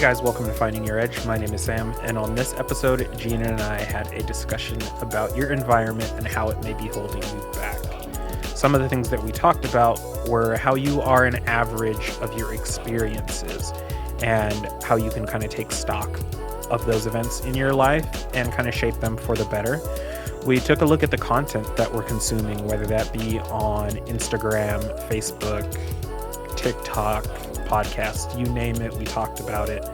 guys, welcome to Finding Your Edge. My name is Sam, and on this episode, Gina and I had a discussion about your environment and how it may be holding you back. Some of the things that we talked about were how you are an average of your experiences and how you can kind of take stock of those events in your life and kind of shape them for the better. We took a look at the content that we're consuming, whether that be on Instagram, Facebook, TikTok, podcast, you name it, we talked about it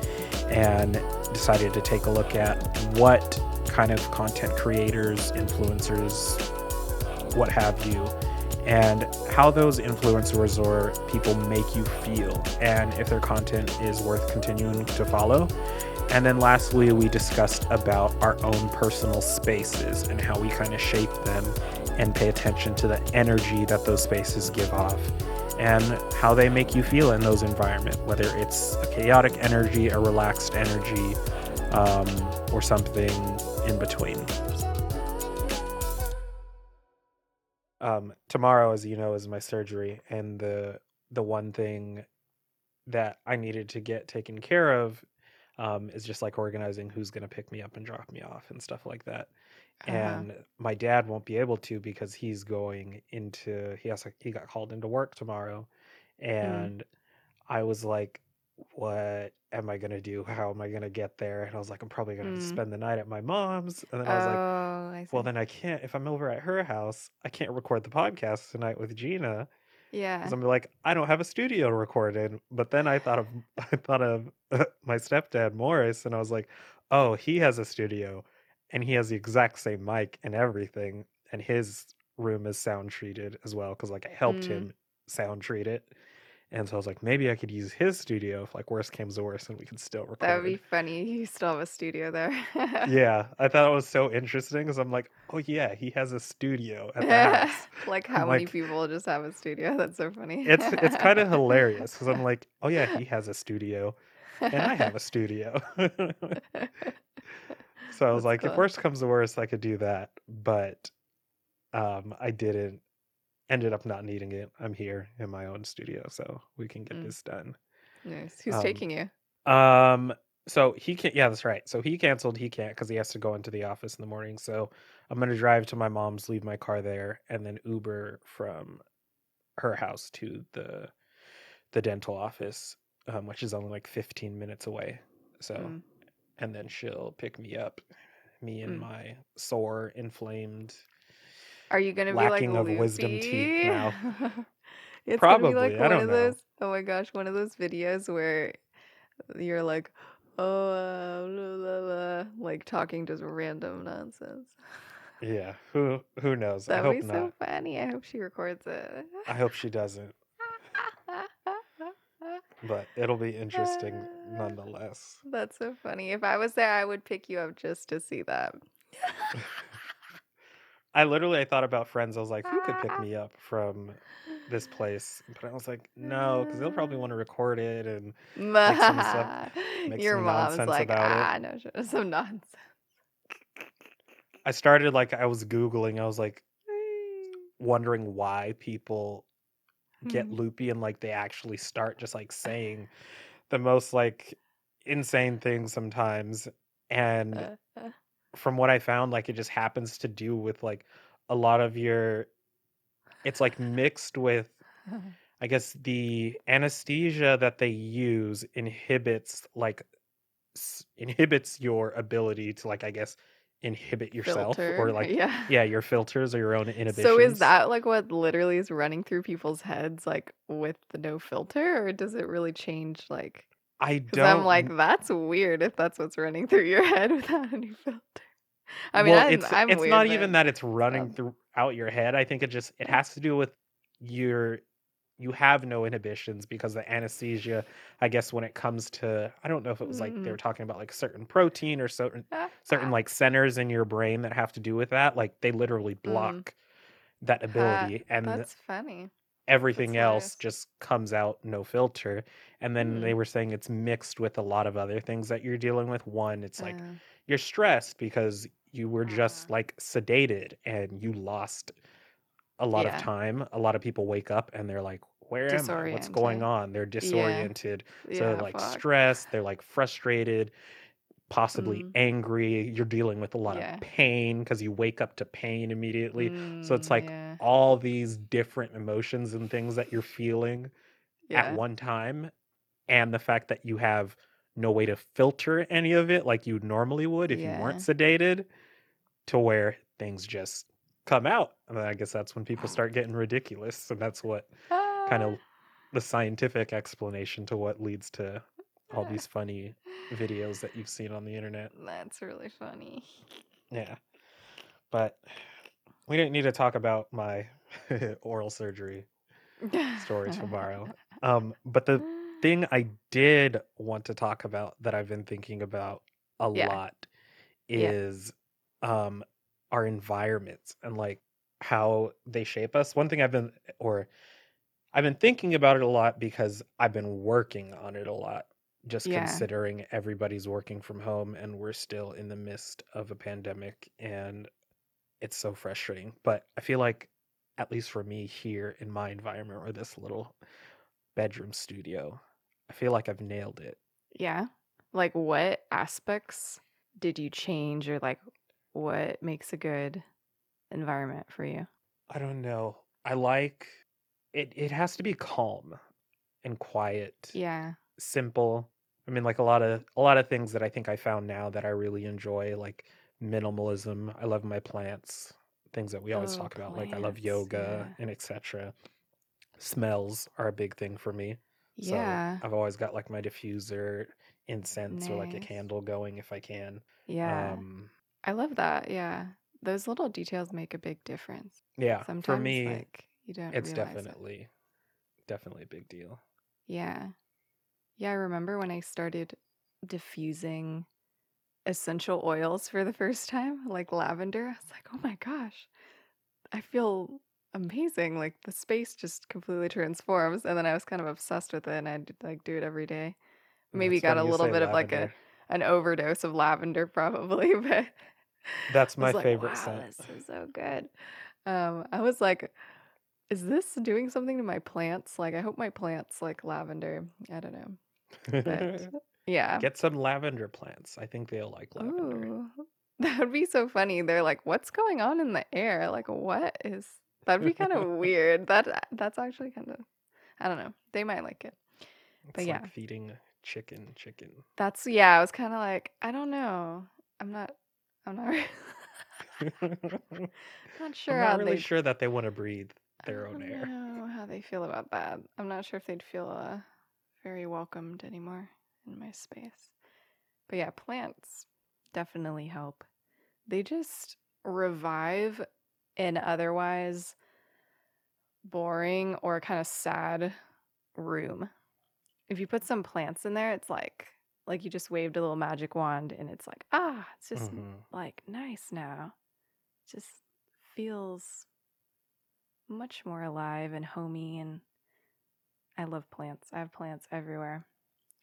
and decided to take a look at what kind of content creators, influencers, what have you, and how those influencers or people make you feel, and if their content is worth continuing to follow. And then lastly, we discussed about our own personal spaces and how we kind of shape them and pay attention to the energy that those spaces give off and how they make you feel in those environments, whether it's a chaotic energy, a relaxed energy, um, or something in between. Um, tomorrow, as you know, is my surgery, and the the one thing that I needed to get taken care of um, is just like organizing who's going to pick me up and drop me off and stuff like that. Uh-huh. And my dad won't be able to because he's going into he has a, he got called into work tomorrow, Mm. and I was like, "What am I gonna do? How am I gonna get there?" And I was like, "I'm probably gonna have to Mm. spend the night at my mom's." And then I was like, Oh, I "Well, then I can't. If I'm over at her house, I can't record the podcast tonight with Gina because Yeah. I'm like, I don't have a studio to record in." But then I thought of I thought of my stepdad Morris, and I was like, "Oh, he has a studio, and he has the exact same mic and everything, and his room is sound treated as well because like I helped Mm. him sound treat it." And so I was like, maybe I could use his studio if like worst comes to worst, and we could still record That would be funny. You still have a studio there. Yeah, I thought it was so interesting because I'm like, oh yeah, he has a studio at the house. Like I'm how many like, people just have a studio? That's so funny. it's it's kind of hilarious because I'm like, oh yeah, he has a studio, and I have a studio. So I was That's like, if worst comes to worst, I could do that, but um, I didn't. Ended up not needing it. I'm here in my own studio, so we can get Mm. this done. Nice. Who's Um, taking you? Um, so he can't, yeah, that's right. So he canceled, he can't because he has to go into the office in the morning. So I'm gonna drive to my mom's, leave my car there, and then Uber from her house to the the dental office, um, which is only like 15 minutes away. So, Mm. And then she'll pick me up, me and Mm. my sore, inflamed, Are you gonna be like lacking of wisdom teeth now. It's gonna be like I one don't of know. those. Oh my gosh, one of those videos where you're like, oh, uh, blah, blah, blah, like talking just random nonsense. Yeah, who who knows? I That would be so not. funny. I hope she records it. I hope she doesn't, but it'll be interesting ah. nonetheless. That's so funny. If I was there, I would pick you up just to see that. I literally I thought about friends. I was like, who could pick ah. me up from this place? But I was like, no, because they'll probably want to ah. record it and make some stuff, make Your some mom's nonsense like, about it. ah, no, shit, some nonsense. I started like I was googling. I was like wondering why people get Mhm. loopy and like they actually start just like saying the most like insane things sometimes. And Uh, uh, from what I found, like it just happens to do with like a lot of your. It's like mixed with I guess the anesthesia that they use inhibits like s- inhibits your ability to like I guess inhibit yourself or like yeah. yeah your filters or your own inhibitions So is that like what literally is running through people's heads, like with the no filter, or does it really change? Like, I because I'm like, that's weird if that's what's running through your head without any filter. I mean, Well, I'm it's I'm it's weird, not even that it's running still. throughout your head. I think it just it mm. has to do with your you have no inhibitions because the anesthesia, I guess when it comes to I don't know if it was like they were Mm. talking about like certain protein or certain certain like centers in your brain that have to do with that, like they literally Mm. block that Ha, ability and that's funny. That's everything else hilarious. just comes out no filter. And then they Mm. were saying it's mixed with a lot of other things that you're dealing with. One, it's like Uh, you're stressed because you were just uh, like sedated and you lost a lot of time. A lot of people wake up and they're like, where am I? What's going on? They're Yeah. disoriented. So they're like fuck. stressed, they're like frustrated, possibly Mm. angry. You're dealing with a lot of pain because you wake up to pain immediately. So it's Mm, like yeah. all these different emotions and things that you're feeling at one time. And the fact that you have no way to filter any of it like you normally would if you weren't sedated to where things just come out. And I guess that's when people start getting ridiculous. And that's what kind Ah. of the scientific explanation to what leads to all Ah. these funny videos that you've seen on the internet. That's really funny. Yeah. But we didn't need to talk about my oral surgery story tomorrow. Um, but the thing I did want to talk about that I've been thinking about a Yeah. lot Yeah. is um our environments and like how they shape us. One thing I've been or I've been thinking about it a lot because I've been working on it a lot, just Yeah. considering everybody's working from home and we're still in the midst of a pandemic and it's so frustrating. But I feel like, at least for me here in my environment or this little bedroom studio, I feel like I've nailed it. Yeah. Like what aspects did you change or like what makes a good environment for you? I don't know. I like it, it has to be calm and quiet. Yeah. simple. I mean, like a lot of a lot of things that I think I found now that I really enjoy, like minimalism. I love my plants, things that we always Oh, talk about. Like I love yoga Yeah. and etc. Smells are a big thing for me. So Yeah. I've always got like my diffuser, incense, or like a candle going if I can. Yeah. Um, I love that. Yeah. Those little details make a big difference. yeah, Sometimes for me, like you don't it's realize it. definitely definitely a big deal. Yeah. Yeah, I remember when I started diffusing essential oils for the first time, like lavender. I was like, "Oh my gosh. I feel amazing. Like the space just completely transforms." And then I was kind of obsessed with it and I'd like do it every day. Maybe It's got a little bit of like a an overdose of lavender probably, but That's my like, favorite "Wow, scent. this is so good." Um, I was like, "Is this doing something to my plants? Like I hope my plants like lavender." I don't know. But yeah. Get some lavender plants. I think they'll like lavender. Ooh, that would be so funny. They're like, "What's going on in the air? Like, what is?" That'd be kind of weird. That that's actually kind of, I don't know. They might like it, but It's yeah, like feeding chicken chicken. that's yeah. I was kind of like, I don't know. I'm not. I'm not. I'm not sure not really they'd. sure that they want to breathe their own air. I don't know how they feel about that. I'm not sure if they'd feel uh, very welcomed anymore in my space. But yeah, plants definitely help. They just revive an otherwise boring or kind of sad room. If you put some plants in there, it's like like you just waved a little magic wand and it's like, ah, it's just hmm like nice now. Just feels much more alive and homey and I love plants. I have plants everywhere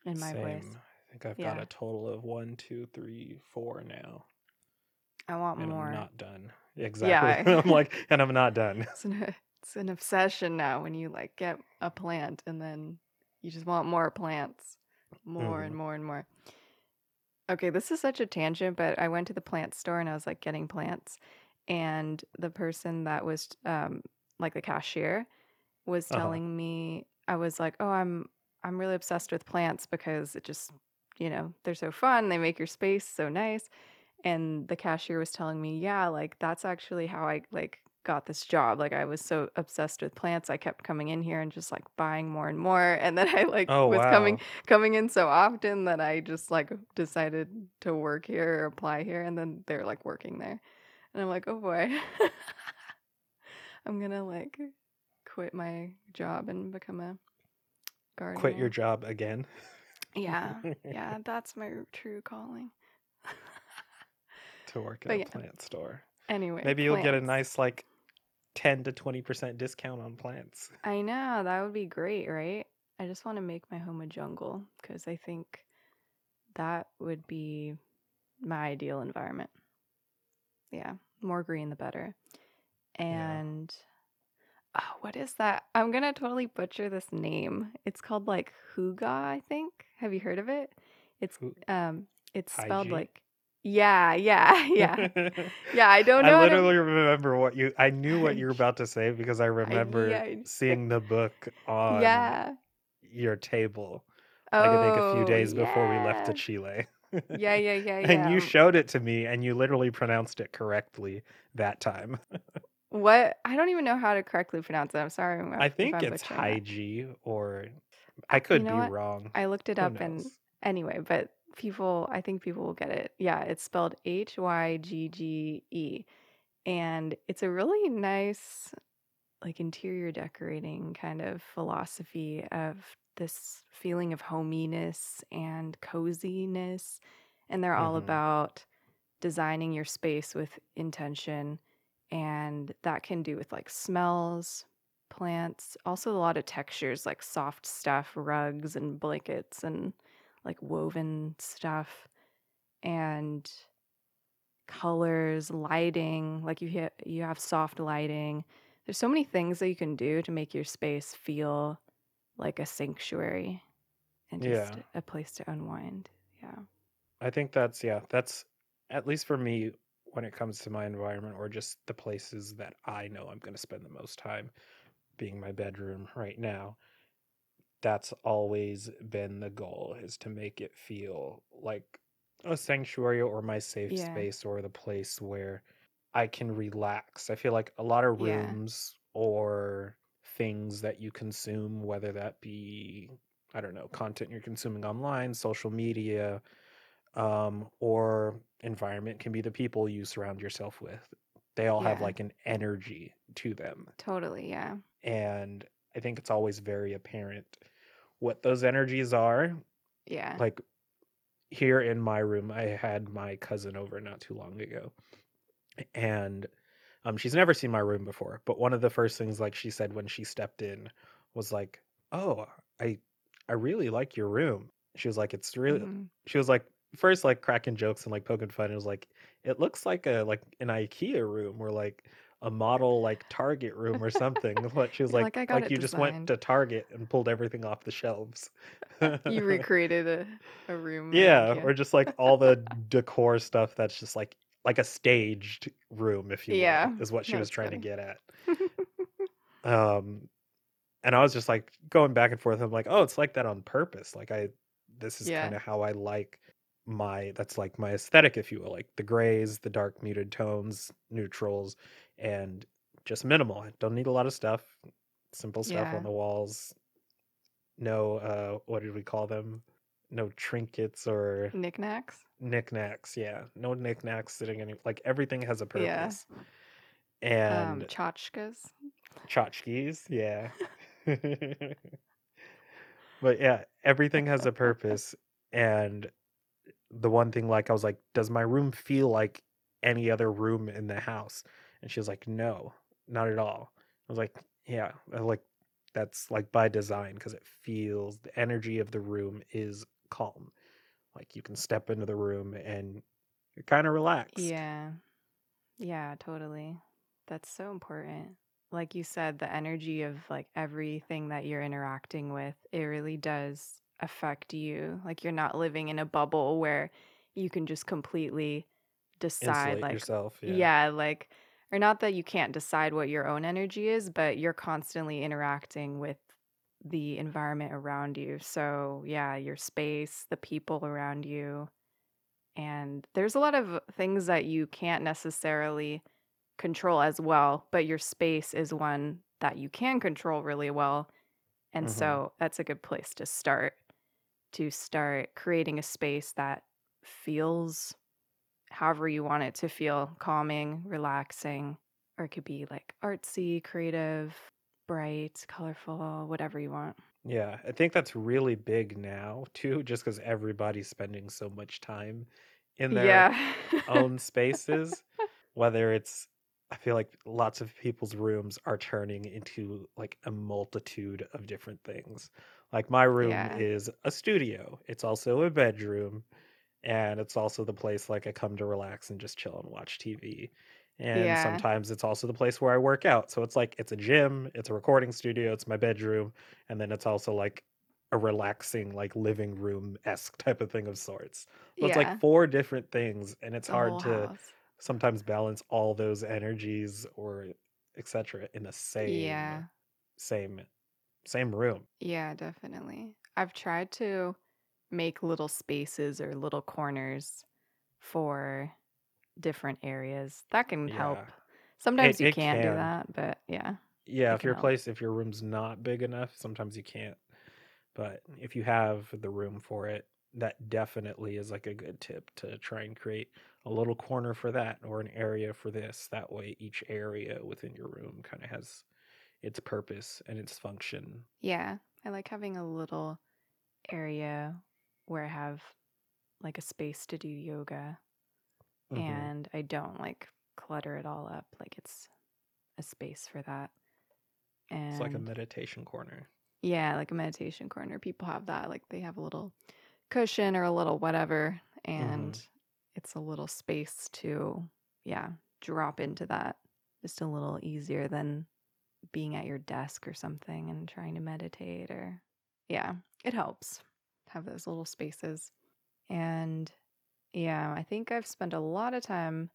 in my place. Same. I think I've got a total of one, two, three, four now, I want and I'm more. not done. Yeah, Exactly. I'm like, and I'm not done. it's an it's an obsession now when you like get a plant and then you just want more plants. More and hmm more and more. Okay, this is such a tangent, but I went to the plant store and I was like getting plants and the person that was um like the cashier was Uh huh. telling me I was like, "Oh, I'm I'm really obsessed with plants because it just, you know, they're so fun. They make your space so nice." And the cashier was telling me, "Yeah, like that's actually how I like got this job. Like I was so obsessed with plants, I kept coming in here and just like buying more and more. And then I like Oh was coming wow. coming in so often that I just like decided to work here or apply here and then they're like working there. And I'm like, "Oh boy. I'm going to like quit my job and become a gardener. Quit your job again. Yeah. Yeah, that's my true calling. to work at But a yeah, plant store. anyway, Maybe you'll get a nice like 10 to 20% discount on plants. I know, that would be great, right? I just want to make my home a jungle because I think that would be my ideal environment. Yeah, more green the better. Yeah. And Oh, what is that? I'm gonna totally butcher this name. It's called like Huga, I think. Have you heard of it? It's um it's spelled like Yeah, yeah, yeah. Yeah, I don't I know to literally remember what you. I knew what you were about to say because I I remember yeah. seeing the book on Yeah. your table, Oh, like I think a few Oh, days before we left to. Chile. Yeah, yeah, yeah, yeah. And you showed it to me, and you literally pronounced it correctly that time. What? I don't even know how to correctly pronounce it. I'm sorry I if think I'm it's it. Or I, I you could know be what? wrong. I looked it Who up and anyway, but people, I think people will get it. Yeah, it's spelled H Y G G E. And it's a really nice, like, interior decorating kind of philosophy of this feeling of hominess and coziness. And they're all hmm about designing your space with intention. And that can do with like smells, plants, also a lot of textures like soft stuff, rugs and blankets and like woven stuff and colors, lighting, like you hit, you have soft lighting. There's so many things that you can do to make your space feel like a sanctuary and just Yeah, a place to unwind. Yeah. I think that's yeah, that's at least for me when it comes to my environment or just the places that I know I'm going to spend the most time, being my bedroom right now. That's always been the goal is to make it feel like a sanctuary or my safe Yeah. space or the place where I can relax. I feel like a lot of Yeah. rooms or things that you consume, whether that be, I don't know, content you're consuming online, social media, um, or environment can be the people you surround yourself with. They all have like an energy to them. Totally. Yeah. And I think it's always very apparent what those energies are. Yeah. Like here in my room, I had my cousin over not too long ago. And um, she's never seen my room before. But one of the first things like she said when she stepped in was like, Oh, I I really like your room. She was like, It's really hmm she was like first like cracking jokes and like poking fun. It was like it looks like a like an IKEA room or like a model like Target room or something. What she was like like, I got like you just went to Target and pulled everything off the shelves. You recreated a, a room Yeah, or just like all the decor stuff that's just like like a staged room, if you will, Yeah, is what she was trying to get at. Um, and I was just like going back and forth. I'm like, oh, it's like that on purpose. Like I, this is kind of how I like my, that's like my aesthetic, if you will, like the grays, the dark muted tones, neutrals, and just minimal. I don't need a lot of stuff. Simple stuff on the walls. No, uh, what did we call them? No trinkets or Knickknacks. knickknacks. Yeah, no knickknacks sitting any like everything has a Yeah. purpose. Um, And tchotchkes. tchotchkes, yeah. But yeah, everything has a purpose. And the one thing, like, I was like, does my room feel like any other room in the house? And she was like, no, not at all. I was like, yeah, like that's like by design because it feels the energy of the room is calm. Like you can step into the room and you're kind of relaxed. Yeah. Yeah, totally. That's so important. Like you said, the energy of like everything that you're interacting with, it really does affect you. Like you're not living in a bubble where you can just completely decide Insulate like yourself. Yeah. yeah, like or not that you can't decide what your own energy is, but you're constantly interacting with the environment around you. So, yeah, your space, the people around you, and there's a lot of things that you can't necessarily control as well, but your space is one that you can control really well. And hmm so that's a good place to start to start creating a space that feels however you want it to feel calming, relaxing, or it could be like artsy, creative, bright, colorful, whatever you want. Yeah, I think that's really big now too, just because everybody's spending so much time in their Yeah. own spaces. Whether it's, I feel like lots of people's rooms are turning into like a multitude of different things. Like my room yeah. is a studio, it's also a bedroom, and it's also the place like I come to relax and just chill and watch TV. And Yeah. sometimes it's also the place where I work out. So it's like it's a gym, it's a recording studio, it's my bedroom, and then it's also like a relaxing, like living room esque type of thing of sorts. So it's like four different things, and it's The hard to house. sometimes balance all those energies or etc. in the same Yeah. same same room. Yeah, definitely. I've tried to make little spaces or little corners for different areas. That can help. Sometimes It you can't do that, but yeah, Yeah, if your help. place if your room's not big enough, sometimes you can't. But if you have the room for it, that definitely is like a good tip to try and create a little corner for that or an area for this. That way each area within your room kind of has its purpose and its function. Yeah, I like having a little area where I have like a space to do yoga hmm and I don't like clutter it all up. Like it's a space for that. And it's like a meditation corner. yeah, like a meditation corner. People have that. Like they have a little cushion or a little whatever, hmm and it's a little space to, yeah, drop into that just a little easier than being at your desk or something and trying to meditate or, yeah, it helps have those little spaces. And yeah, I think I've spent a lot of time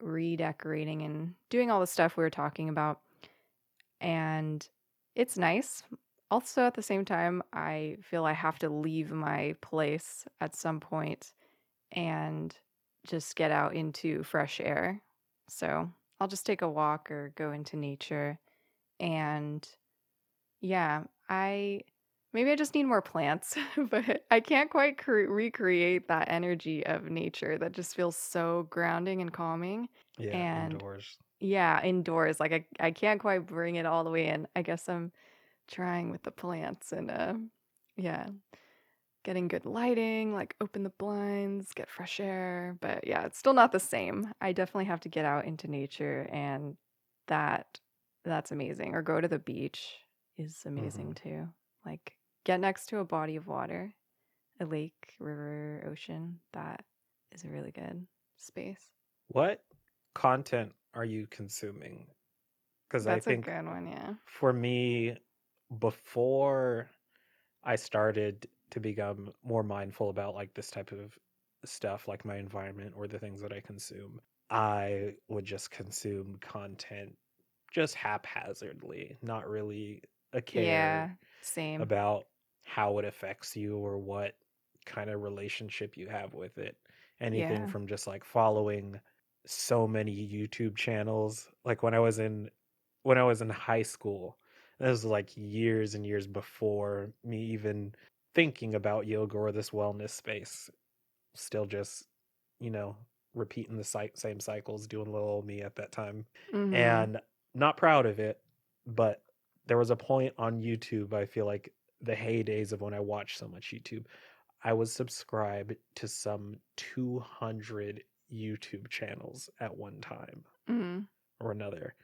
redecorating and doing all the stuff we were talking about. And it's nice. Also, at the same time, I feel I have to leave my place at some point and just get out into fresh air. So I'll just take a walk or go into nature. And yeah, I maybe I just need more plants, but I can't quite cre- recreate that energy of nature that just feels so grounding and calming. Yeah, And indoors. yeah, indoors, like I, I can't quite bring it all the way in. I guess I'm trying with the plants and uh yeah, getting good lighting, like open the blinds, get fresh air. But yeah, it's still not the same. I definitely have to get out into nature and that that's amazing. Or go to the beach is amazing hmm too. Like get next to a body of water, a lake, river, ocean. That is a really good space. What content are you consuming? Because I think That's a good one, yeah. for me, before I started to become more mindful about like this type of stuff, like my environment or the things that I consume, I would just consume content just haphazardly, not really a care Yeah, same. about how it affects you or what kind of relationship you have with it. Anything Yeah. from just like following so many YouTube channels. Like when I was in when I was in high school, this was like years and years before me even thinking about yoga or this wellness space. Still just, you know, repeating the same cycles, doing little old me at that time Mm-hmm. and not proud of it but there was a point on youtube i feel like the heydays of when i watched so much youtube i was subscribed to some 200 youtube channels at one time Mm-hmm. or another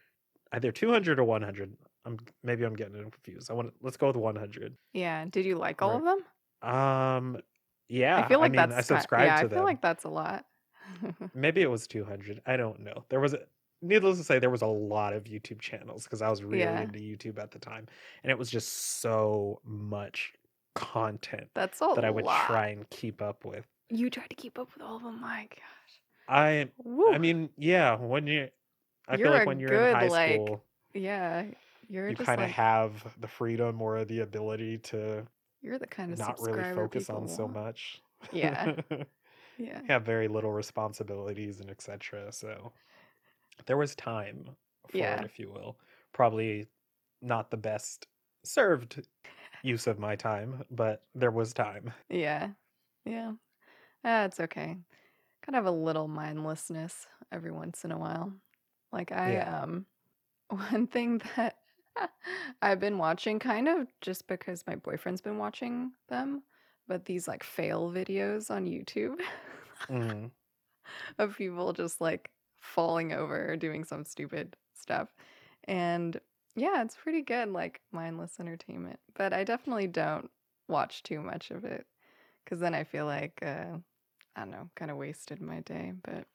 either 200 or 100 i'm maybe i'm getting confused i want to, let's go with 100 Yeah. Did you like all of them? um yeah, I feel i like mean i that's kind subscribed yeah, I to feel them like that's a lot. maybe it was 200 i don't know there was a needless to say there was a lot of youtube channels because i was really Yeah. into youtube at the time and it was just so much content That's a that i would lot. try and keep up with You tried to keep up with all of them. My gosh. i i mean yeah when you i feel You're like when you're in good high like school yeah. You're you kind of like have the freedom or the ability to you're the kind of not really focus on so much Yeah. Yeah. have very little responsibilities and etc so there was time for it Yeah. if you will probably not the best served use of my time but there was time Yeah. Yeah. That's okay. Kind of a little mindlessness every once in a while. Like I yeah um one thing that I've been watching kind of just because my boyfriend's been watching them, but these like fail videos on YouTube hmm of people just like falling over or doing some stupid stuff. And yeah, it's pretty good, like mindless entertainment. But I definitely don't watch too much of it because then I feel like, uh, I don't know, kind of wasted my day. But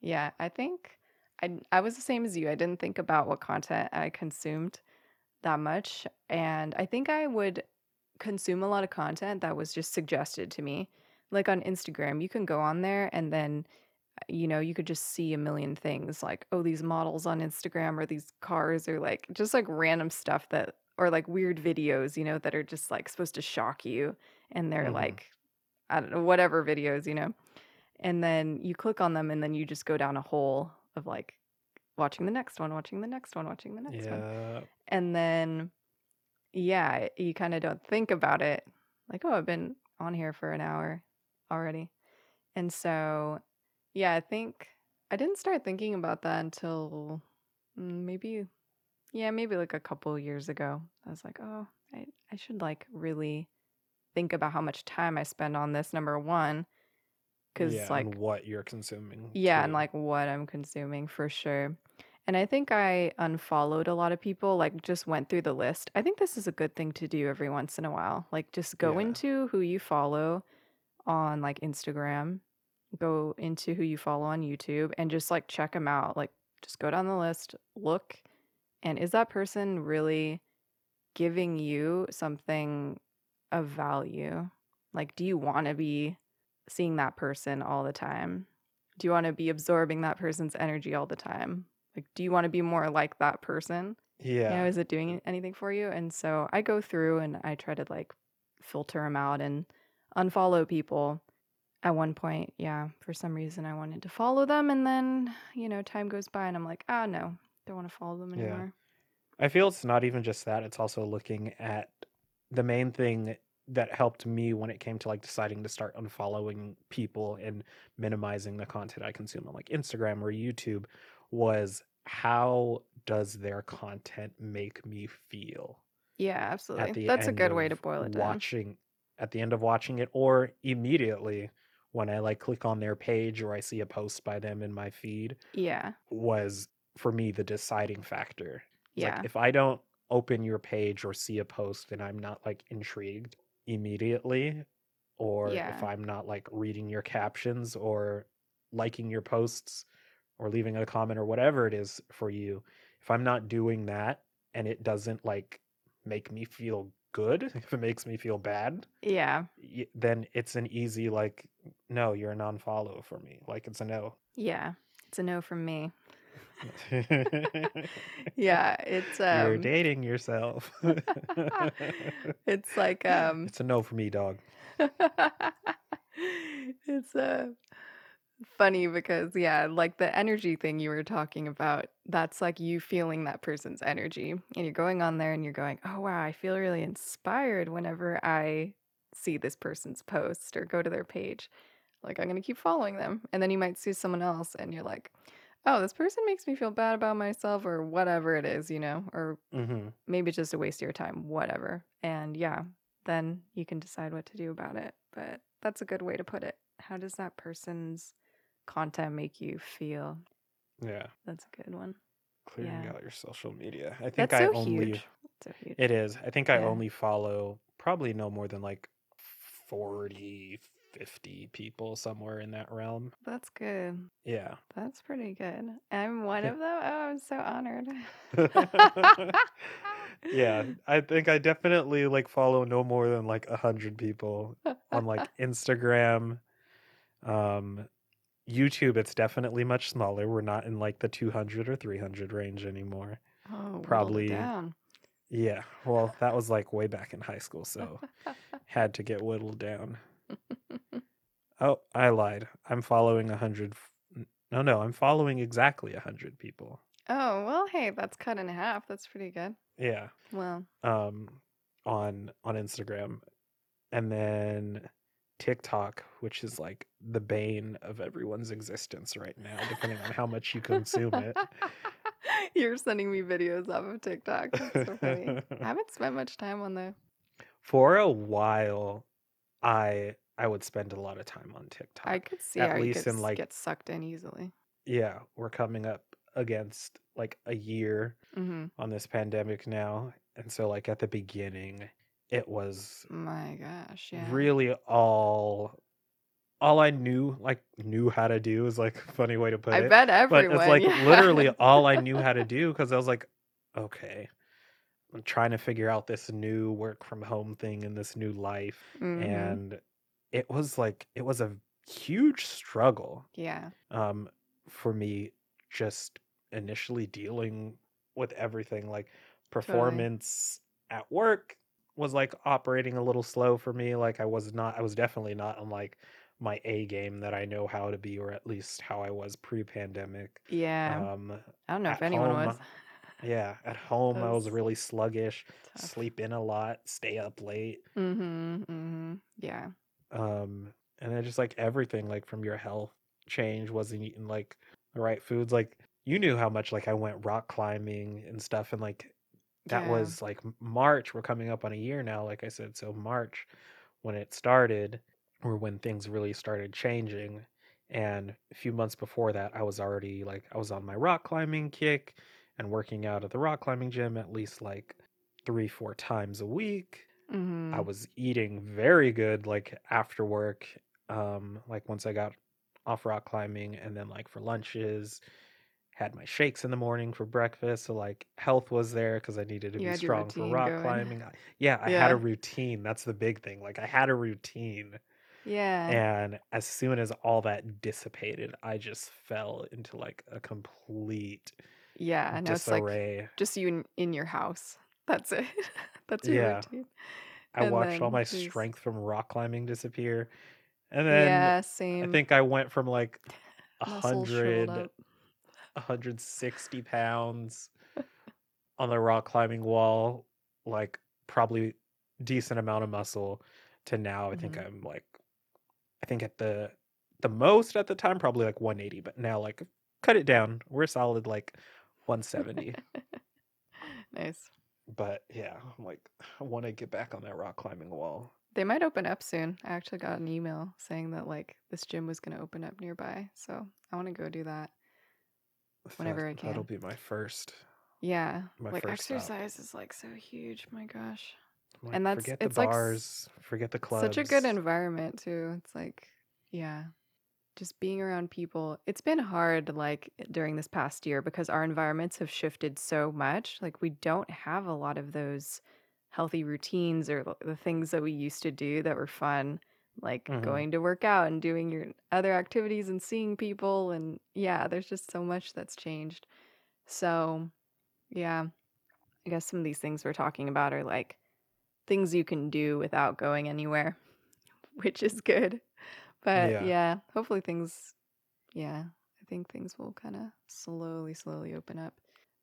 yeah, I think I I was the same as you. I didn't think about what content I consumed that much, and I think I would consume a lot of content that was just suggested to me. Like on Instagram, you can go on there and then you know, you could just see a million things like, oh, these models on Instagram or these cars or like just like random stuff that or like weird videos, you know, that are just like supposed to shock you and they're hmm like I don't know, whatever videos, you know. And then you click on them and then you just go down a hole of like watching the next one, watching the next one, watching the next one. Yeah. And then yeah, you kind of don't think about it. Like, oh, I've been on here for an hour already. And so yeah, I think I didn't start thinking about that until mm, maybe yeah, maybe like a couple years ago. I was like, oh, I, I should like really think about how much time I spend on this, number one. Cause Yeah, and like, what you're consuming yeah, and like what I'm consuming for sure. And I think I unfollowed a lot of people, like just went through the list. I think this is a good thing to do every once in a while. Like just go Yeah. into who you follow on like Instagram, go into who you follow on YouTube and just like check them out. Like just go down the list, look, and is that person really giving you something of value? Like, do you want to be seeing that person all the time? Do you want to be absorbing that person's energy all the time? Like, do you want to be more like that person? You know, Yeah. is it doing anything for you? And so I go through and I try to like filter them out and unfollow people. At one point, yeah, for some reason I wanted to follow them. And then, you know, time goes by and I'm like, ah, no, don't want to follow them anymore. Yeah. anymore. I feel it's not even just that, it's also looking at the main thing that helped me when it came to like deciding to start unfollowing people and minimizing the content I consume on like Instagram or YouTube was how does their content make me feel Yeah, absolutely. That's a good way to boil it down. watching at the end of watching it or immediately when I like click on their page or I see a post by them in my feed Yeah. was for me the deciding factor. It's like Yeah. if I don't open your page or see a post and I'm not like intrigued immediately, or if I'm not like reading your captions or liking your posts or leaving a comment or whatever it is for you, if I'm not doing that and it doesn't like make me feel good, if it makes me feel bad, Yeah. y- then it's an easy like no, you're a non-follow for me. Like it's a no. Yeah. It's a no from me. Yeah, it's You're um dating yourself. it's like um it's a no for me, dog. it's uh funny because yeah, like the energy thing you were talking about, that's like you feeling that person's energy and you're going on there and you're going, "Oh wow, I feel really inspired whenever I see this person's post or go to their page." Like I'm going to keep following them. And then you might see someone else and you're like, "Oh, this person makes me feel bad about myself or whatever it is, you know, or hmm maybe just a waste of your time, whatever." And yeah, then you can decide what to do about it. But that's a good way to put it. How does that person's content make you feel? Yeah, That's a good one. clearing Yeah. out your social media. I think That's I so only huge. So huge. it is. I think I Yeah. only follow probably no more than like 40, 50 people somewhere in that realm. That's good. Yeah. That's pretty good. I'm one Yeah. of them. Oh, I'm so honored. yeah, I think I definitely like follow no more than like a hundred people on like Instagram, um, YouTube. It's definitely much smaller. We're not in like the two hundred or three hundred range anymore. oh, whittled Probably, down. yeah. Well, that was like way back in high school, so had to get whittled down. Oh, I lied. I'm following a hundred. No, no, I'm following exactly a hundred people. oh, well, hey, that's cut in half. That's pretty good. Yeah. Well, um on on Instagram and then TikTok which is like the bane of everyone's existence right now depending on how much you consume it. You're sending me videos off of TikTok. That's so funny. I haven't spent much time on there. For a while I I would spend a lot of time on TikTok. I could see At least in like get sucked in easily. yeah, we're coming up against like a year hmm on this pandemic now and so like at the beginning it was My gosh, yeah. really all all I knew like knew how to do is like a funny way to put I it. bet But it's like yeah. literally all I knew how to do because I was like, okay, I'm trying to figure out this new work from home thing and this new life. Mhm. And it was like it was a huge struggle Yeah. um for me just initially dealing with everything like performance at work was like operating a little slow for me like i was not i was definitely not on like my a game that i know how to be or at least how i was pre-pandemic Yeah. um I don't know if anyone home was. yeah at home i was was really sluggish tough. sleep in a lot stay up late Mhm. Mhm. Yeah. um and then just like everything like from your health change wasn't eating like the right foods like you knew how much like i went rock climbing and stuff and like that Yeah. was like march we're coming up on a year now like i said so march when it started or when things really started changing and a few months before that i was already like i was on my rock climbing kick and working out at the rock climbing gym at least like three four times a week I Mhm. was eating very good like after work. Um, like once I got off rock climbing and then like for lunches, had my shakes in the morning for breakfast. So like health was there because I needed to You be strong for rock going. climbing. I- Yeah, I had a routine. That's the big thing. Like I had a routine. Yeah. And as soon as all that dissipated, I just fell into like a complete Yeah. And it's like disarray. just you in, in your house. That's it. That's your Yeah. routine. I And watched all my these. strength from rock climbing disappear. And then Yeah. same. I think I went from like a hundred. 160 pounds on the rock climbing wall, like probably decent amount of muscle, to now I think Mhm. I'm like, I think at the the most at the time probably like 180, but now like cut it down. We're solid like 170. nice. But yeah, I'm like I want to get back on that rock climbing wall. They might open up soon. I actually got an email saying that like this gym was going to open up nearby. So I want to go do that That whenever I can. that'll be my first Yeah. my Like first stop. exercise is like so huge. My gosh. Like And that's, forget the it's like bars, forget the clubs. such a good environment too. It's like, yeah, just being around people. It's been hard like during this past year because our environments have shifted so much. Like we don't have a lot of those healthy routines or the things that we used to do that were fun, like hmm going to work out and doing your other activities and seeing people and yeah, there's just so much that's changed. So, yeah, I guess some of these things we're talking about are like things you can do without going anywhere, which is good. But Yeah. yeah, hopefully things, yeah, I think things will kind of slowly, slowly open up.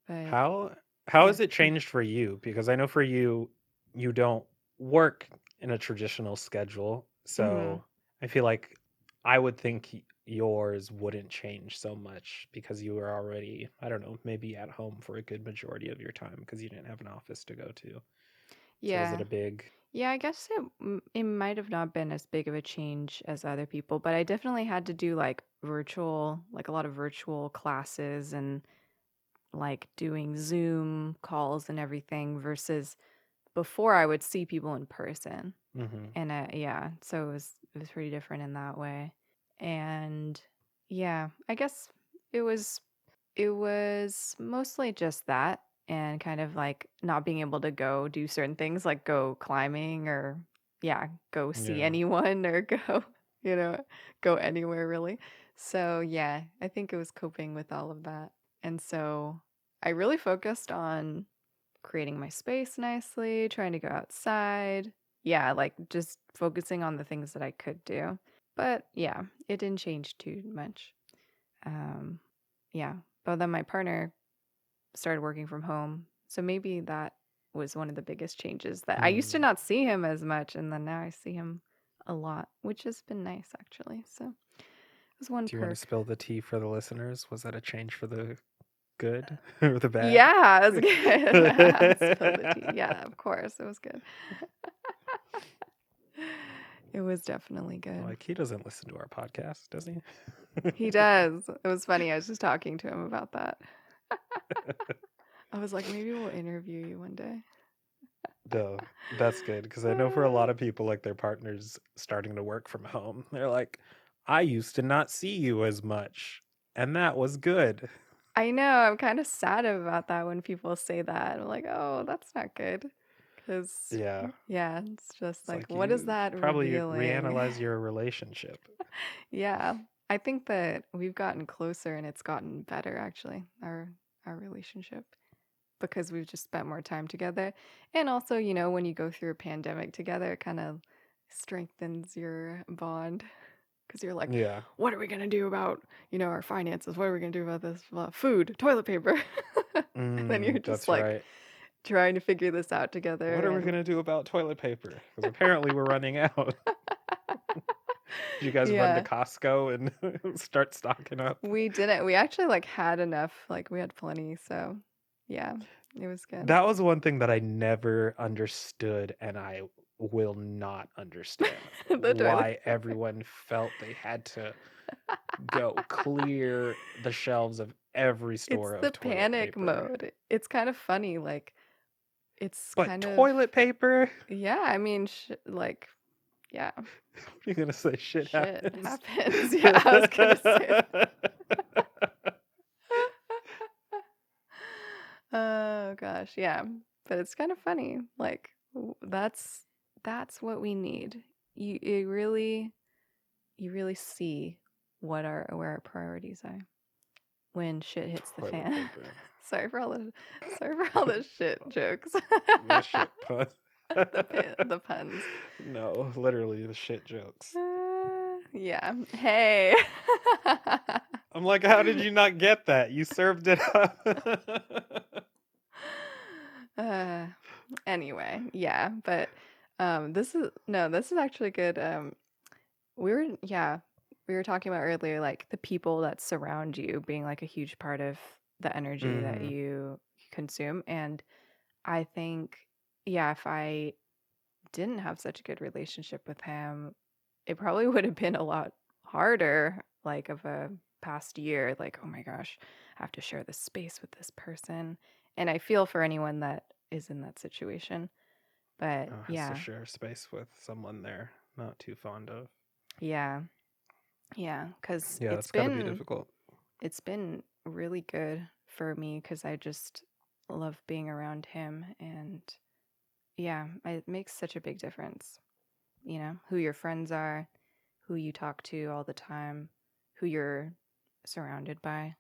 But How how yeah. has it changed for you? Because I know for you, you don't work in a traditional schedule. Hmm So I feel like I would think yours wouldn't change so much because you were already, I don't know, maybe at home for a good majority of your time because you didn't have an office to go to. So was it a big Yeah, I guess it it might have not been as big of a change as other people, but I definitely had to do like virtual, like a lot of virtual classes and like doing Zoom calls and everything versus before I would see people in person. Hmm And uh, yeah, so it was it was pretty different in that way. And yeah, I guess it was it was mostly just that and kind of like not being able to go do certain things like go climbing or yeah, go see Yeah. anyone or go, you know, go anywhere really. So yeah, I think it was coping with all of that. And so I really focused on creating my space nicely, trying to go outside. Yeah, like just focusing on the things that I could do. But yeah, it didn't change too much. Um, yeah. But then my partner started working from home. So maybe that was one of the biggest changes that I used to Mm. not see him as much. And then now I see him a lot, which has been nice actually. So it was one Do you want to spill the tea for the listeners? Was that a change for the good or the bad? Yeah, it was good. Spill the tea. Yeah, of course. It was good. It was definitely good. Like he doesn't listen to our podcast, does he? He does. It was funny. I was just talking to him about that. I was like, maybe we'll interview you one day. No, that's good because I know for a lot of people, like their partners starting to work from home, they're like, I used to not see you as much, and that was good. I know. I'm kind of sad about that when people say that. I'm like, oh, that's not good. Because, Yeah. yeah, it's just It's like, like what is that probably revealing? reanalyze your relationship. Yeah, I think that we've gotten closer and it's gotten better actually, our our relationship because we've just spent more time together. And also, you know, when you go through a pandemic together, it kind of strengthens your bond because you're like, Yeah. what are we going to do about, you know, our finances? What are we going to do about this uh, food, toilet paper? and then you're Mm, just like right. Trying to figure this out together What are we and gonna do about toilet paper? Because apparently we're running out. Did you guys run to. Costco and start stocking up? We didn't. We actually like had enough. Like we had plenty. So yeah, it was good. That was one thing that I never understood, and I will not understand the why everyone felt they had to go clear the shelves of every It's store the of toilet panic paper. mode. It's kind of funny. Like it's But kind of toilet paper? yeah. I mean, sh- like yeah, You're gonna say shit shit happens. happens. Yeah, I was gonna say. Oh gosh, yeah. But it's kind of funny. Like that's that's what we need. You you really you really see what our where our priorities are when shit hits the toilet fan. Sorry for all the sorry for all the shit jokes. The shit pun. the the puns. no, literally the shit jokes. Uh, yeah. Hey. I'm like, how did you not get that? You served it up. uh, anyway, yeah, but um this is no, this is actually good. Um we were yeah, we were talking about earlier like the people that surround you being like a huge part of the energy that Mhm. you consume and I think yeah, if I didn't have such a good relationship with him, it probably would have been a lot harder like of a past year like oh my gosh, I have to share this space with this person. And I feel for anyone that is in that situation. But Oh, yeah. to share space with someone they're not too fond of. Yeah. Yeah, cuz Yeah, it's gotta be been difficult. it's been really good for me cuz I just love being around him and yeah, it makes such a big difference. You know, who your friends are, who you talk to all the time, who you're surrounded by,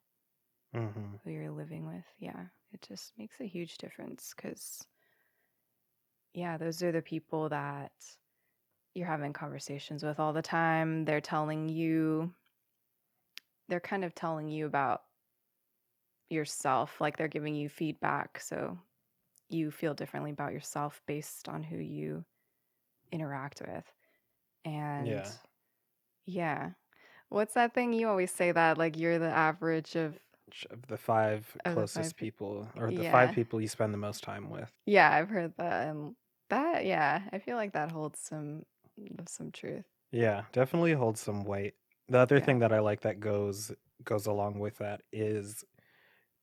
hmm who you're living with. Yeah, it just makes a huge difference cuz yeah, those are the people that you're having conversations with all the time. They're telling you they're kind of telling you about yourself, like they're giving you feedback so you feel differently about yourself based on who you interact with. And Yeah. yeah. What's that thing you always say that like you're the average of Of the five of the closest five people, or the Yeah. five people you spend the most time with. Yeah, I've heard that and that yeah, I feel like that holds some some truth. Yeah, definitely holds some weight. The other Yeah. thing that I like that goes goes along with that is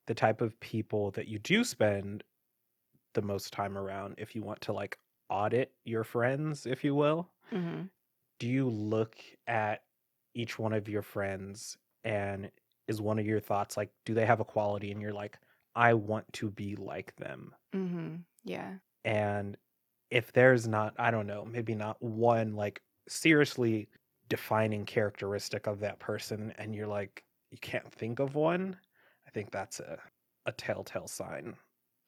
the type of people that you do spend the most time around if you want to like audit your friends, if you will. Mhm. Do you look at each one of your friends and is one of your thoughts like do they have a quality and you're like I want to be like them? Mm-hmm. Yeah. And if there's not, I don't know, maybe not one like seriously defining characteristic of that person, and you're like, you can't think of one, think that's a, a telltale sign.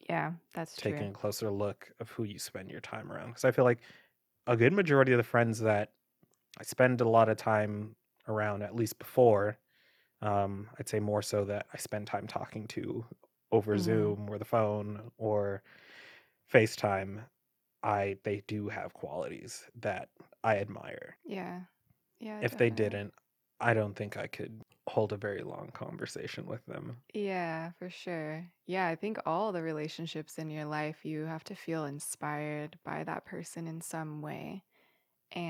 Yeah, that's Taking true. a closer look of who you spend your time around. Because I feel like a good majority of the friends that I spend a lot of time around, at least before, um, I'd say more so that I spend time talking to over Mhm. Zoom or the phone or FaceTime, I they do have qualities that I admire. Yeah. Yeah, If they definitely. didn't, I don't think I could hold a very long conversation with them. Yeah, for sure. Yeah, I think all the relationships in your life, you have to feel inspired by that person in some way.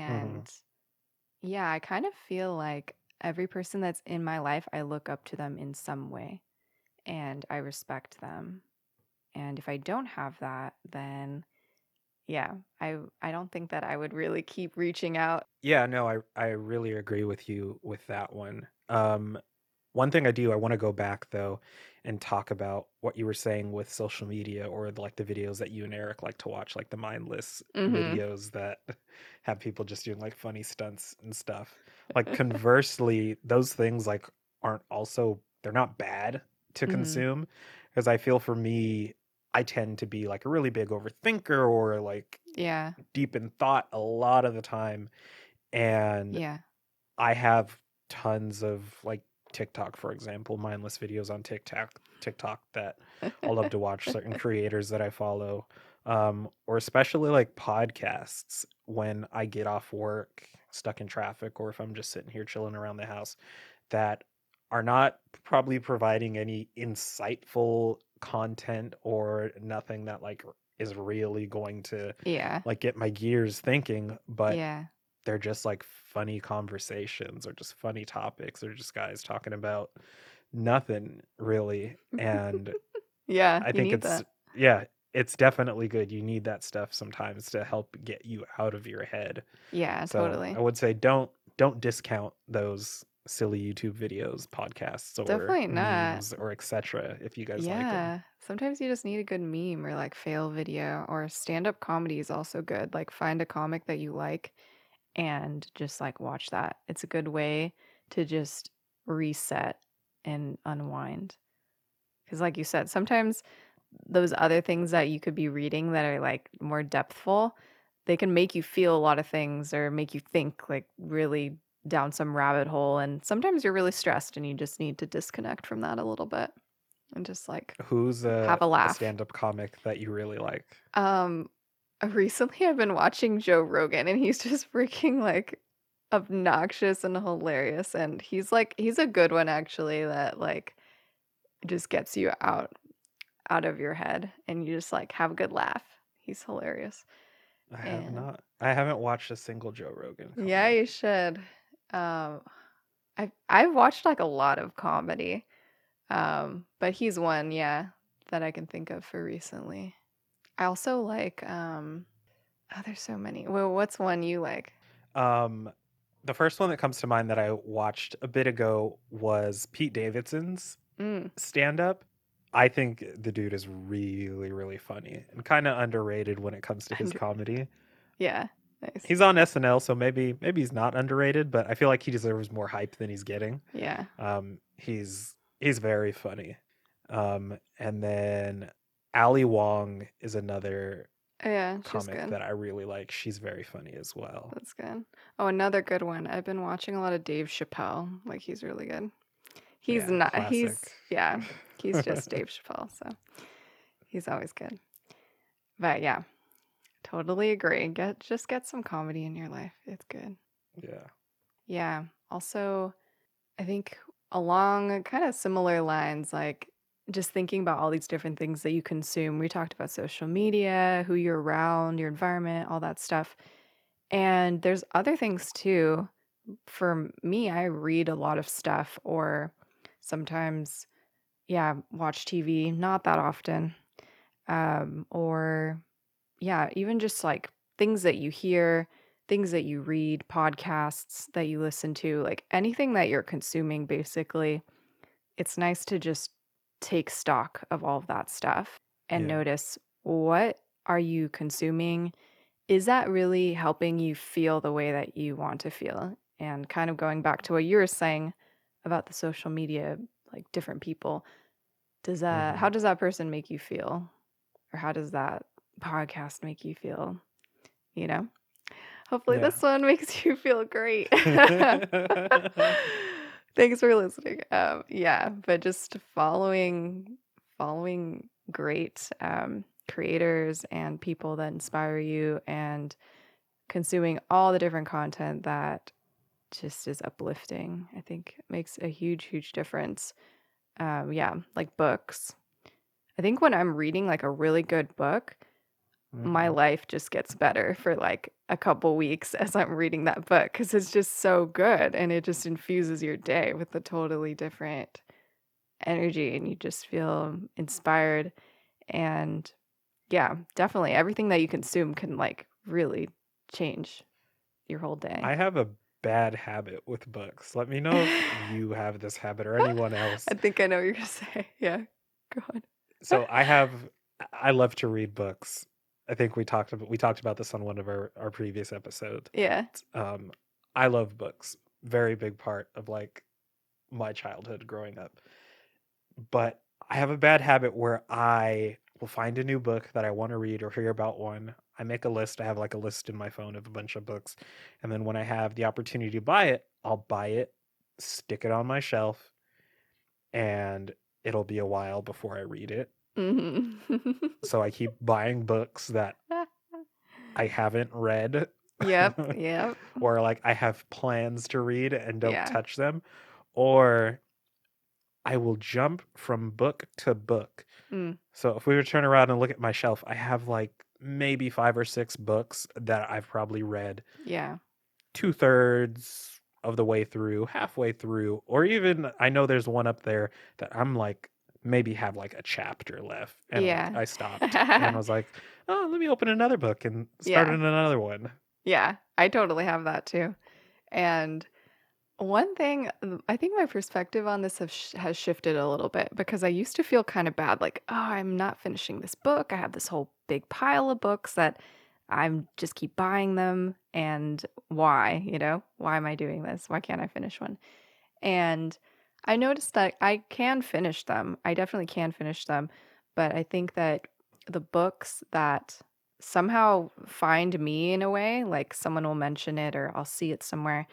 hmm And yeah, I kind of feel like every person that's in my life, I look up to them in some way and I respect them. And if I don't have that, then yeah, I I don't think that I would really keep reaching out. Yeah, no, I I really agree with you with that one. Um, one thing I do, I want to go back though and talk about what you were saying with social media or like the videos that you and Eric like to watch, like the mindless Mm-hmm. videos that have people just doing like funny stunts and stuff. Like conversely, those things like aren't also they're not bad to Mm-hmm. consume because I feel for me I tend to be like a really big overthinker or like Yeah, deep in thought a lot of the time and yeah, I have tons of like TikTok, for example, mindless videos on TikTok, TikTok that I love to watch certain creators that I follow, um, or especially like podcasts when I get off work, stuck in traffic, or if I'm just sitting here chilling around the house, that are not probably providing any insightful content or nothing that like is really going to yeah, like get my gears thinking, but yeah, they're just like funny conversations or just funny topics or just guys talking about nothing really and yeah. i think it's that. yeah it's definitely good you need that stuff sometimes to help get you out of your head Yeah, so totally. i would say don't don't discount those silly youtube videos podcasts or Definitely not. memes or etc if you guys like them Yeah. Sometimes you just need a good meme or like fail video or stand up comedy is also good. Like find a comic that you like and just like watch that. It's a good way to just reset and unwind. Because, like you said, sometimes those other things that you could be reading that are like more depthful, they can make you feel a lot of things or make you think like really down some rabbit hole. And sometimes you're really stressed and you just need to disconnect from that a little bit and just like who's a, have a laugh. stand-up comic that you really like um recently I've been watching Joe Rogan and he's just freaking like obnoxious and hilarious and he's like he's a good one actually that like just gets you out out of your head and you just like have a good laugh. He's hilarious. i have And- not i haven't watched a single joe rogan Yeah, you should. Um I've I've watched like a lot of comedy. Um, but he's one, yeah, that I can think of for recently. I also like um oh there's so many. Well, what's one you like? Um, the first one that comes to mind that I watched a bit ago was Pete Davidson's Mm, stand up. I think the dude is really, really funny and kind of underrated when it comes to his Under- comedy. yeah. Nice. He's on SNL, so maybe maybe he's not underrated, but I feel like he deserves more hype than he's getting. yeah. Um, he's he's very funny. Um, and then Ali Wong is another Oh, yeah, she's comic that I really like. She's very funny as well. That's good. Oh, another good one. I've been watching a lot of Dave Chappelle. Like he's really good. He's Yeah, not he's yeah, he's just Dave Chappelle, so he's always good. But yeah, totally agree. Get just get some comedy in your life. It's good. Yeah. Yeah. Also, I think along kind of similar lines, like just thinking about all these different things that you consume. We talked about social media, who you're around, your environment, all that stuff. And there's other things too. For me, I read a lot of stuff or sometimes, yeah, watch TV, not that often. Um, or yeah, even just like things that you hear, things that you read, podcasts that you listen to, like anything that you're consuming, basically, it's nice to just take stock of all of that stuff and Yeah. notice what are you consuming? Is that really helping you feel the way that you want to feel? And kind of going back to what you were saying about the social media, like different people, does that, Mhm. how does that person make you feel? Or how does that podcast make you feel? You know? Hopefully, Yeah. this one makes you feel great. Thanks for listening. Um, yeah, but just following, following great um, creators and people that inspire you, and consuming all the different content that just is uplifting. I think makes a huge, huge difference. Um, yeah, like books. I think when I'm reading like a really good book, my Mhm. life just gets better for like a couple weeks as I'm reading that book because it's just so good and it just infuses your day with a totally different energy and you just feel inspired and yeah, definitely everything that you consume can like really change your whole day. I have a bad habit with books. Let me know if you have this habit or anyone else. I think I know what you're gonna say. Yeah, go on. So I have I love to read books. I think we talked about we talked about this on one of our our previous episodes. Yeah. Um I love books. Very big part of like my childhood growing up. But I have a bad habit where I will find a new book that I want to read or hear about one. I make a list. I have like a list in my phone of a bunch of books. And then when I have the opportunity to buy it, I'll buy it, stick it on my shelf, and it'll be a while before I read it. Hmm So I keep buying books that I haven't read yep. Yep. or like I have plans to read and don't Yeah. touch them, or I will jump from book to book. Mm. So if we were to turn around and look at my shelf, I have like maybe five or six books that I've probably read Yeah. two thirds of the way through, halfway through, or even I know there's one up there that I'm like maybe have like a chapter left, and Yeah. I stopped and was like, oh, let me open another book and start Yeah. in another one. Yeah, I totally have that too. And one thing, uh, I think my perspective on this have sh- has shifted a little bit because I used to feel kind of bad, like, oh, I'm not finishing this book. I have this whole big pile of books that I'm just keep buying them, and why? You know, why am I doing this? Why can't I finish one? And I noticed that I can finish them. I definitely can finish them, but I think that the books that somehow find me in a way, like someone will mention it or I'll see it somewhere.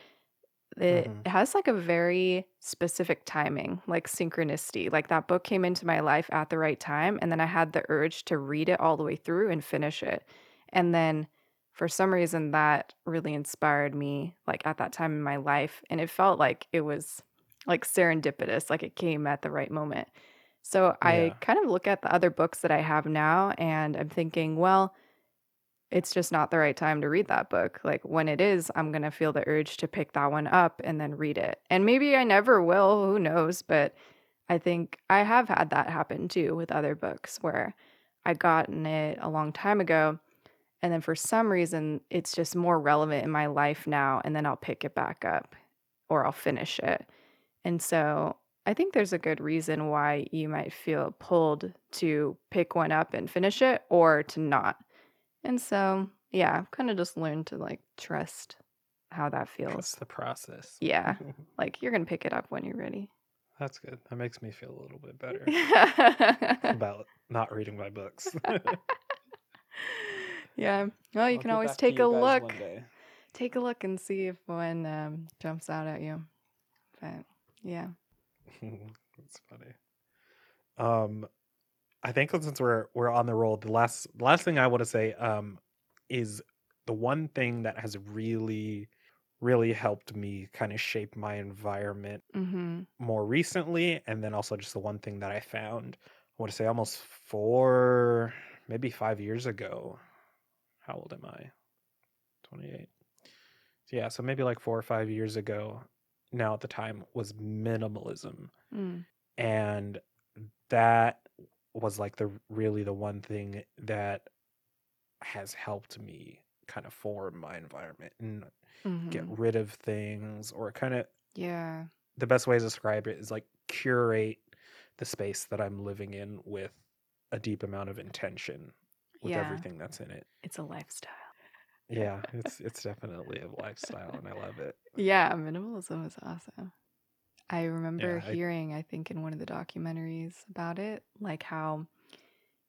It Mhm. has like a very specific timing, like synchronicity. Like that book came into my life at the right time, and then I had the urge to read it all the way through and finish it. And then for some reason, that really inspired me, like at that time in my life. And it felt like it was like serendipitous, like it came at the right moment. So I Yeah. kind of look at the other books that I have now and I'm thinking, well, it's just not the right time to read that book. Like when it is, I'm going to feel the urge to pick that one up and then read it. And maybe I never will, who knows, but I think I have had that happen too with other books where I gotten it a long time ago and then for some reason it's just more relevant in my life now and then I'll pick it back up or I'll finish it. And so I think there's a good reason why you might feel pulled to pick one up and finish it or to not. And so, yeah, I've kind of just learned to like trust how that feels. Trust the process. Yeah, like you're going to pick it up when you're ready. That's good. That makes me feel a little bit better about not reading my books. Yeah. Well, you I'll can always take a look. Take a look and see if one um, jumps out at you. But yeah. That's funny. Um, I think since we're we're on the roll, the last the last thing I want to say um is the one thing that has really really helped me kind of shape my environment Mm-hmm. more recently, and then also just the one thing that I found. I want to say almost four, maybe five years ago. How old am I? Twenty eight. Yeah, so maybe like four or five years ago. Now at the time was minimalism Mm. and that was like the really the one thing that has helped me kind of form my environment and get hmm rid of things or kind of Yeah. the best way to describe it is like curate the space that I'm living in with a deep amount of intention with Yeah. everything that's in it. It's a lifestyle. Yeah, it's it's definitely a lifestyle and I love it. Yeah, minimalism is awesome. I remember Yeah, I- hearing, I think, in one of the documentaries about it, like how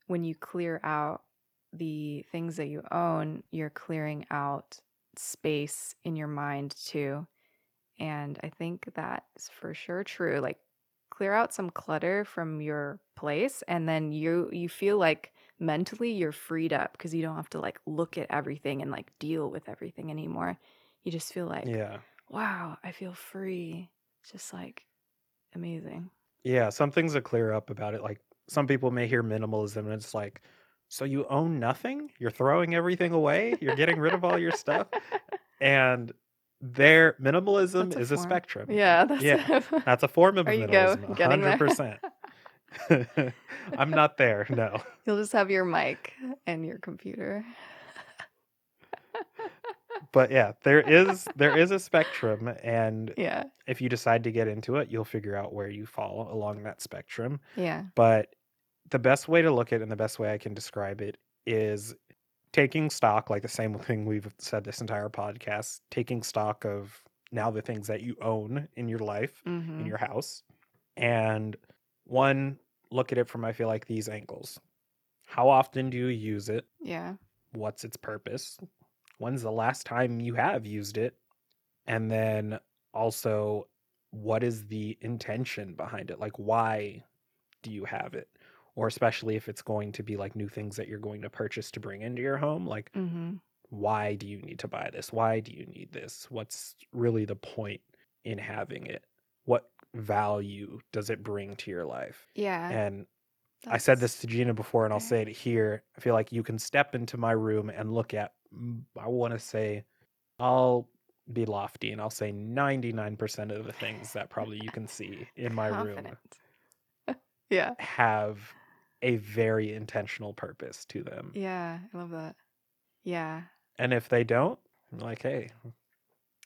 when you clear out the things that you own, you're clearing out space in your mind too. And I think that's for sure true. Like clear out some clutter from your place and then you you feel like mentally you're freed up because you don't have to like look at everything and like deal with everything anymore. You just feel like Yeah. wow, I feel free. It's just like amazing. Yeah, some things to clear up about it. Like some people may hear minimalism and it's like, so you own nothing? You're throwing everything away? You're getting rid of all your stuff? And there minimalism a is a spectrum. Yeah, that's Yeah, That's a form of go, minimalism. getting there. 100%. I'm not there. No. You'll just have your mic and your computer. But yeah, there is there is a spectrum and Yeah. if you decide to get into it, you'll figure out where you fall along that spectrum. Yeah. But the best way to look at it and the best way I can describe it is taking stock, like the same thing we've said this entire podcast, taking stock of now the things that you own in your life, hmm in your house. And one, look at it from I feel like these angles. How often do you use it? Yeah. What's its purpose? When's the last time you have used it? And then also, what is the intention behind it? Like, why do you have it? Or especially if it's going to be like new things that you're going to purchase to bring into your home, like, hmm why do you need to buy this? Why do you need this? What's really the point in having it? What value does it bring to your life? Yeah. And I said this to Gina before, and I'll say it here. I feel like you can step into my room and look at, I want to say, I'll be lofty and I'll say 99% of the things that probably you can see in my room yeah. have a very intentional purpose to them. Yeah. I love that. Yeah. And if they don't, I'm like, hey,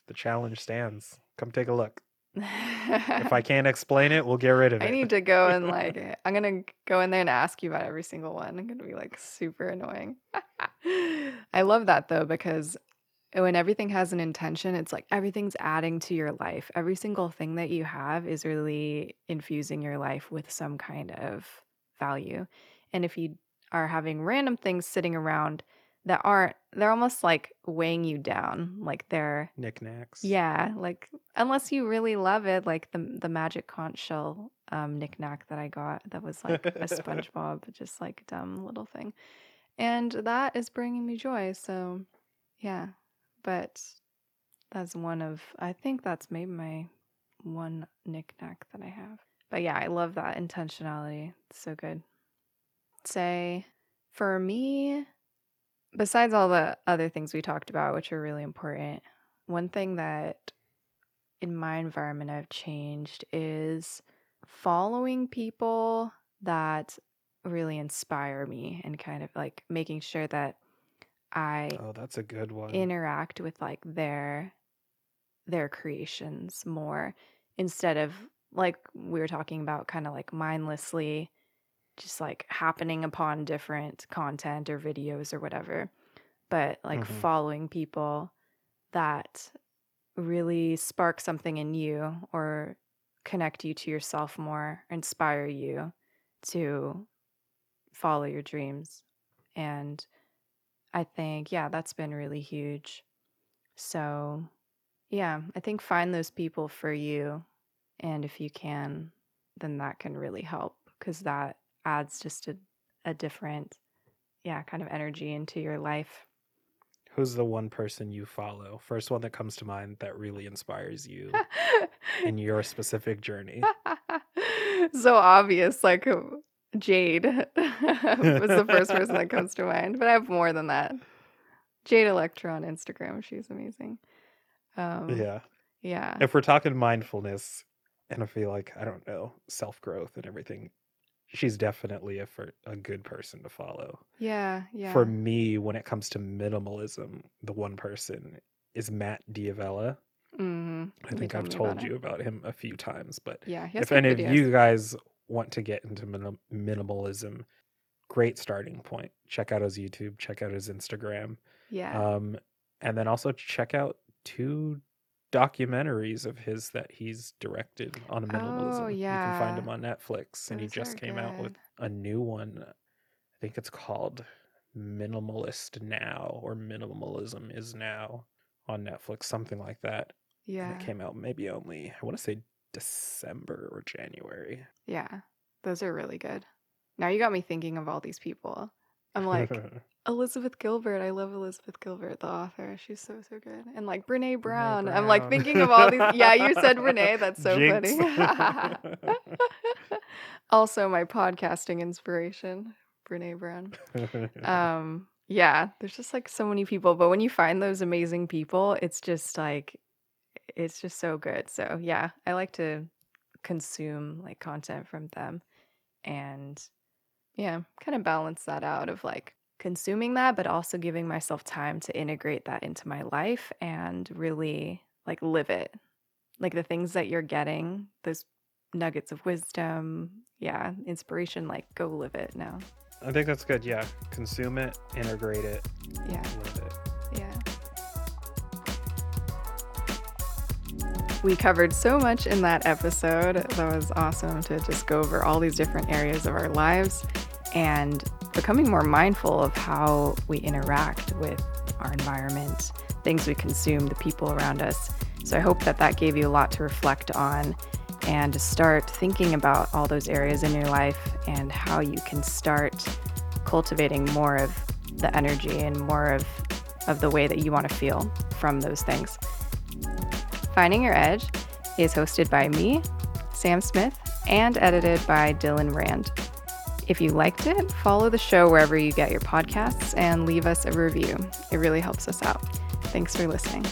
the challenge stands. Come take a look. If I can't explain it, we'll get rid of it. I need to go and like I'm gonna go in there and ask you about every single one. I'm gonna be like super annoying. I love that though because when everything has an intention, it's like everything's adding to your life. Every single thing that you have is really infusing your life with some kind of value. And if you are having random things sitting around that aren't, they're almost like weighing you down. Like they're Knickknacks. yeah, like unless you really love it, like the the magic conch shell um knickknack that I got that was like a SpongeBob, just like dumb little thing. And that is bringing me joy. So, yeah. But that's one of I think that's maybe my one knickknack that I have. But yeah, I love that intentionality. It's so good. Say for me, besides all the other things we talked about, which are really important, one thing that in my environment I've changed is following people that really inspire me and kind of like making sure that I Oh, that's a good one. interact with like their their creations more instead of like we were talking about kind of like mindlessly just like happening upon different content or videos or whatever but like Mhm. following people that really spark something in you or connect you to yourself more inspire you to follow your dreams and i think yeah that's been really huge so yeah i think find those people for you and if you can then that can really help because that adds just a, a different yeah kind of energy into your life Who's the one person you follow? First one that comes to mind that really inspires you in your specific journey. so obvious like uh, jade was the first person that comes to mind but i have more than that jade electra on instagram she's amazing um Yeah. yeah If we're talking mindfulness, and I feel like I don't know self growth and everything, she's definitely a for a good person to follow. yeah yeah For me, when it comes to minimalism, the one person is Matt D'Avella. hmm I think I've told you about him a few times, but yeah if any of you guys want to get into minim- minimalism, great starting point. Check out his YouTube, check out his Instagram, yeah um, and then also check out two documentaries of his that he's directed on oh, minimalism. Oh, You can find him on Netflix, and he just came out with a new one. I think it's called Minimalist Now or Minimalism is Now on Netflix, something like that. And yeah it came out maybe only I want to say December or January. yeah those are really good now you got me thinking of all these people i'm like Elizabeth Gilbert. I love Elizabeth Gilbert, the author. She's so so good. And like Brene Brown. I'm like thinking of all these. Yeah, you said Brene. That's so Jinx. funny. also, my podcasting inspiration, Brene Brown. Um, yeah, there's just like so many people, but when you find those amazing people, it's just like it's just so good. So yeah, I like to consume like content from them. and yeah, kind of balance that out of like consuming that, but also giving myself time to integrate that into my life and really like live it. Like the things that you're getting, those nuggets of wisdom, yeah, inspiration, like go live it now. I think that's good. Yeah. Consume it, integrate it, Yeah, live it. yeah. We covered so much in that episode. That was awesome to just go over all these different areas of our lives and becoming more mindful of how we interact with our environment, things we consume, the people around us. So I hope that that gave you a lot to reflect on and to start thinking about all those areas in your life and how you can start cultivating more of the energy and more of, of the way that you want to feel from those things. Finding Your Edge is hosted by me, Sam Smith, and edited by Dylan Rand. If you liked it, follow the show wherever you get your podcasts and leave us a review. It really helps us out. Thanks for listening.